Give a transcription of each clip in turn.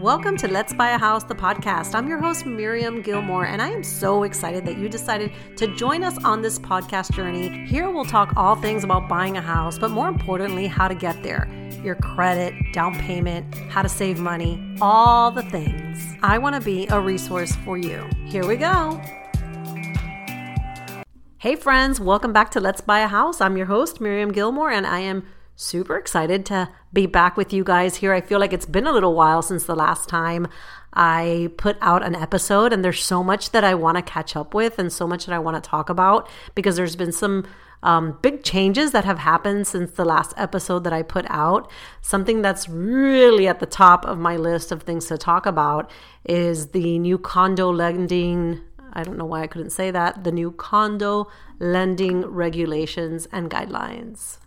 Welcome to Let's Buy a House, the podcast. I'm your host, Miriam Gilmore, and I am so excited that you decided to join us on this podcast journey. Here we'll talk all things about buying a house, but more importantly, how to get there your credit, down payment, how to save money, all the things. I want to be a resource for you. Here we go. Hey, friends, welcome back to Let's Buy a House. I'm your host, Miriam Gilmore, and I am super excited to be back with you guys here. I feel like it's been a little while since the last time I put out an episode, and there's so much that I want to catch up with and so much that I want to talk about because there's been some um, big changes that have happened since the last episode that I put out. Something that's really at the top of my list of things to talk about is the new condo lending. I don't know why I couldn't say that. The new condo lending regulations and guidelines.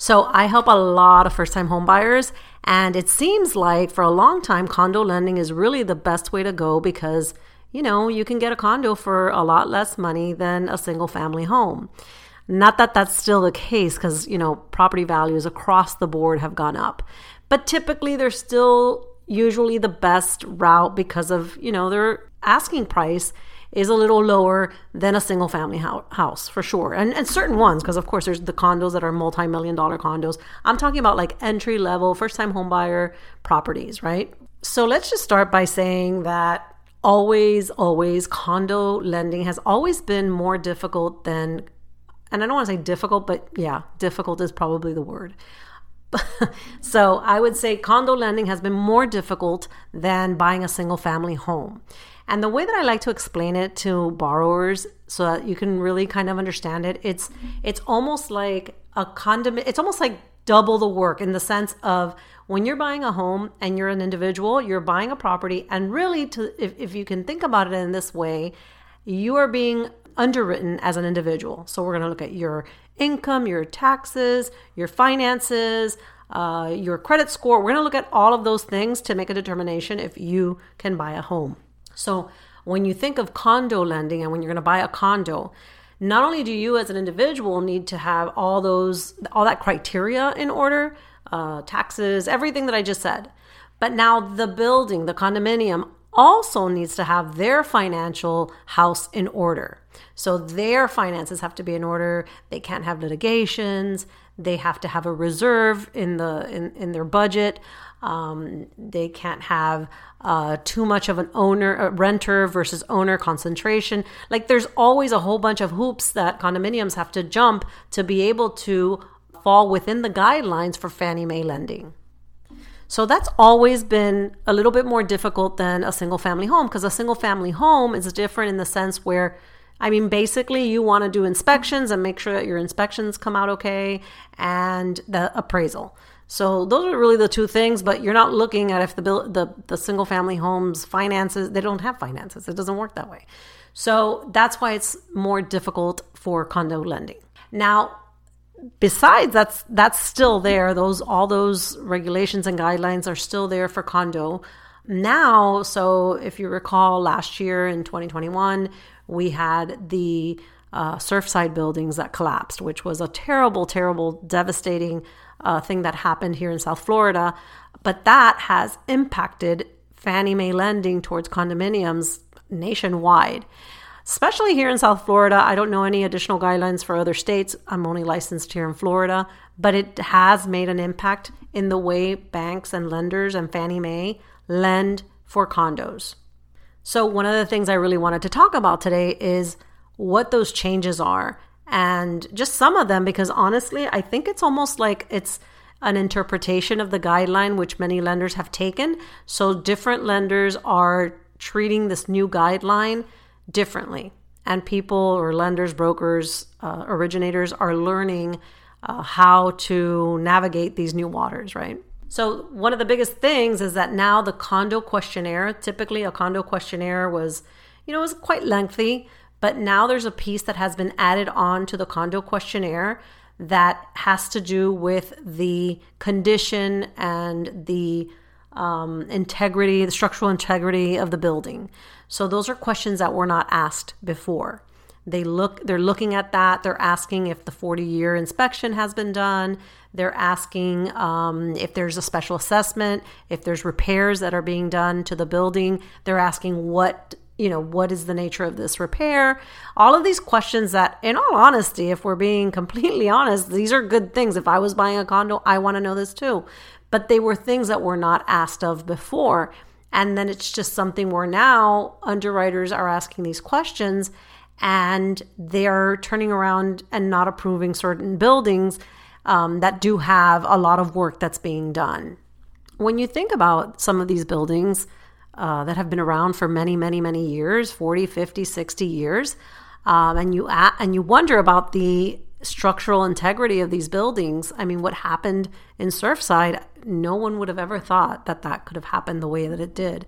So I help a lot of first time homebuyers, and it seems like for a long time, condo lending is really the best way to go because, you know, you can get a condo for a lot less money than a single family home. Not that that's still the case because, you know, property values across the board have gone up, but typically they're still usually the best route because of, you know, their asking price is a little lower than a single family house for sure. And, and certain ones, because of course there's the condos that are multi million dollar condos. I'm talking about like entry level, first time homebuyer properties, right? So let's just start by saying that always, always condo lending has always been more difficult than, and I don't want to say difficult, but yeah, difficult is probably the word. so I would say condo lending has been more difficult than buying a single family home. And the way that I like to explain it to borrowers so that you can really kind of understand it, it's it's almost like a condiment it's almost like double the work in the sense of when you're buying a home and you're an individual, you're buying a property and really to if, if you can think about it in this way, you are being underwritten as an individual. So we're going to look at your income, your taxes, your finances, uh, your credit score. We're going to look at all of those things to make a determination if you can buy a home. So when you think of condo lending and when you're going to buy a condo, not only do you as an individual need to have all those all that criteria in order, uh, taxes, everything that I just said, but now the building, the condominium also needs to have their financial house in order. So their finances have to be in order. They can't have litigations. They have to have a reserve in the in, in their budget. Um, they can't have uh, too much of an owner, a renter versus owner concentration. Like there's always a whole bunch of hoops that condominiums have to jump to be able to fall within the guidelines for Fannie Mae lending. So that's always been a little bit more difficult than a single family home because a single family home is different in the sense where I mean, basically, you want to do inspections and make sure that your inspections come out okay and the appraisal. So those are really the two things, but you're not looking at if the the the single family homes finances they don't have finances. It doesn't work that way. So that's why it's more difficult for condo lending. Now, besides that's that's still there. Those all those regulations and guidelines are still there for condo. Now, so if you recall last year in 2021, we had the uh, Surfside buildings that collapsed, which was a terrible, terrible, devastating uh, thing that happened here in South Florida. But that has impacted Fannie Mae lending towards condominiums nationwide. Especially here in South Florida, I don't know any additional guidelines for other states. I'm only licensed here in Florida, but it has made an impact in the way banks and lenders and Fannie Mae lend for condos. So, one of the things I really wanted to talk about today is what those changes are and just some of them because honestly, I think it's almost like it's an interpretation of the guideline which many lenders have taken. So different lenders are treating this new guideline differently. And people or lenders, brokers, uh, originators are learning uh, how to navigate these new waters, right? So, one of the biggest things is that now the condo questionnaire, typically a condo questionnaire was, you know, was quite lengthy. But now there's a piece that has been added on to the condo questionnaire that has to do with the condition and the um, integrity, the structural integrity of the building. So those are questions that were not asked before. They look they're looking at that. They're asking if the 40 year inspection has been done. They're asking um, if there's a special assessment, if there's repairs that are being done to the building. They're asking what you know what is the nature of this repair? All of these questions that in all honesty if we're being completely honest these are good things. If i was buying a condo i want to know this too. But they were things that were not asked of before. And then it's just something where now underwriters are asking these questions and they're turning around and not approving certain buildings um, that do have a lot of work that's being done. When you think about some of these buildings uh, that have been around for many, many, many years 40, 50, 60 years um, and, you and you wonder about the structural integrity of these buildings. I mean, what happened in Surfside, no one would have ever thought that that could have happened the way that it did.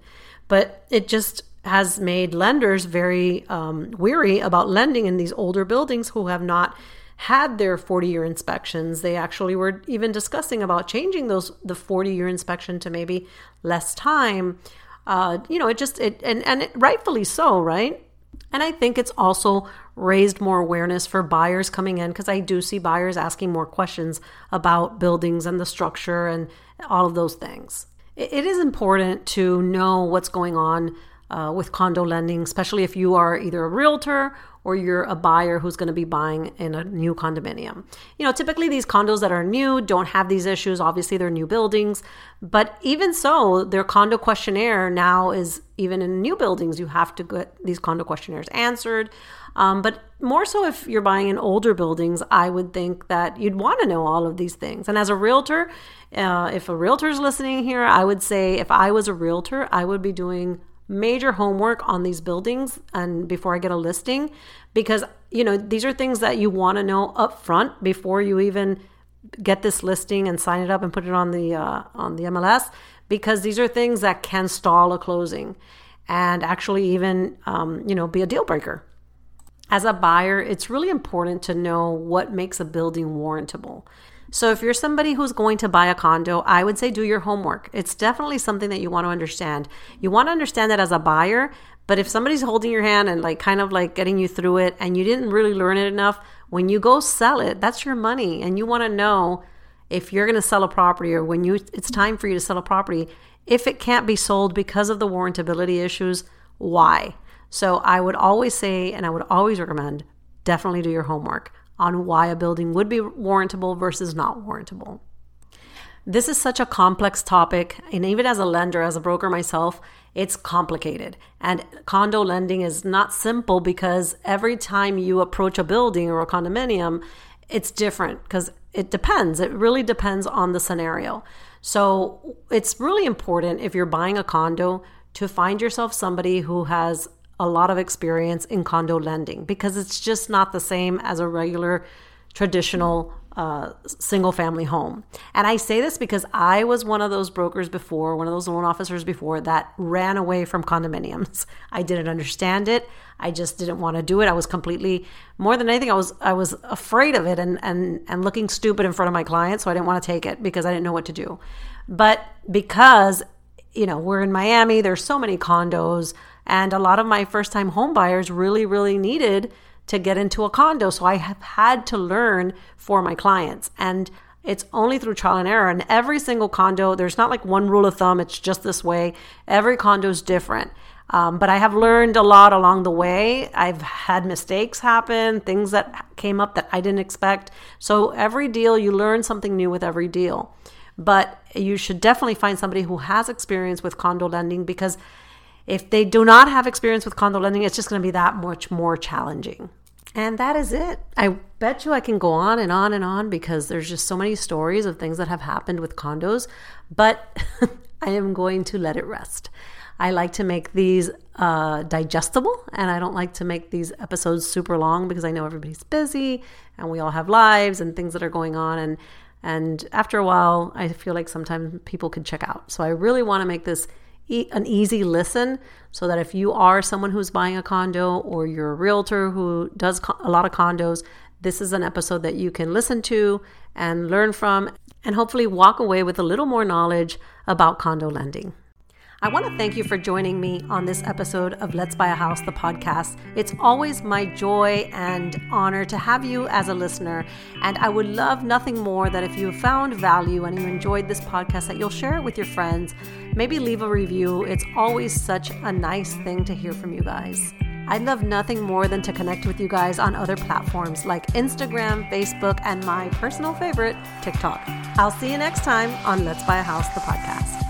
But it just has made lenders very um, weary about lending in these older buildings who have not had their 40 year inspections. They actually were even discussing about changing those the 40 year inspection to maybe less time. Uh, you know, it just it and and it, rightfully so, right? And I think it's also raised more awareness for buyers coming in because I do see buyers asking more questions about buildings and the structure and all of those things. It is important to know what's going on uh, with condo lending, especially if you are either a realtor or you're a buyer who's going to be buying in a new condominium. You know, typically these condos that are new don't have these issues. Obviously, they're new buildings, but even so, their condo questionnaire now is even in new buildings, you have to get these condo questionnaires answered. Um, but more so if you're buying in older buildings, I would think that you'd want to know all of these things. And as a realtor, uh, if a realtor is listening here, I would say if I was a realtor, I would be doing major homework on these buildings and before I get a listing because you know these are things that you want to know up front before you even get this listing and sign it up and put it on the uh, on the MLS because these are things that can stall a closing and actually even um, you know be a deal breaker. As a buyer, it's really important to know what makes a building warrantable. So if you're somebody who's going to buy a condo, I would say do your homework. It's definitely something that you want to understand. You want to understand that as a buyer, but if somebody's holding your hand and like kind of like getting you through it and you didn't really learn it enough, when you go sell it, that's your money and you want to know if you're going to sell a property or when you it's time for you to sell a property, if it can't be sold because of the warrantability issues, why? So I would always say and I would always recommend definitely do your homework on why a building would be warrantable versus not warrantable. This is such a complex topic, and even as a lender, as a broker myself, it's complicated. And condo lending is not simple because every time you approach a building or a condominium, it's different because it depends. It really depends on the scenario. So it's really important if you're buying a condo to find yourself somebody who has a lot of experience in condo lending because it's just not the same as a regular traditional uh, single family home. And I say this because I was one of those brokers before, one of those loan officers before that ran away from condominiums. I didn't understand it. I just didn't want to do it. I was completely more than anything I was I was afraid of it and and and looking stupid in front of my clients, so I didn't want to take it because I didn't know what to do. But because you know, we're in Miami, there's so many condos and a lot of my first time home buyers really, really needed to get into a condo. So I have had to learn for my clients. And it's only through trial and error. And every single condo, there's not like one rule of thumb, it's just this way. Every condo is different. Um, but I have learned a lot along the way. I've had mistakes happen, things that came up that I didn't expect. So every deal, you learn something new with every deal. But you should definitely find somebody who has experience with condo lending because if they do not have experience with condo lending, it's just going to be that much more challenging. And that is it. I bet you I can go on and on and on because there's just so many stories of things that have happened with condos, but I am going to let it rest. I like to make these uh, digestible and I don't like to make these episodes super long because I know everybody's busy and we all have lives and things that are going on. And, and after a while, I feel like sometimes people can check out. So I really want to make this an easy listen so that if you are someone who's buying a condo or you're a realtor who does a lot of condos, this is an episode that you can listen to and learn from and hopefully walk away with a little more knowledge about condo lending. I want to thank you for joining me on this episode of Let's Buy a House, the podcast. It's always my joy and honor to have you as a listener. And I would love nothing more that if you found value and you enjoyed this podcast, that you'll share it with your friends. Maybe leave a review. It's always such a nice thing to hear from you guys. I'd love nothing more than to connect with you guys on other platforms like Instagram, Facebook, and my personal favorite, TikTok. I'll see you next time on Let's Buy a House, the podcast.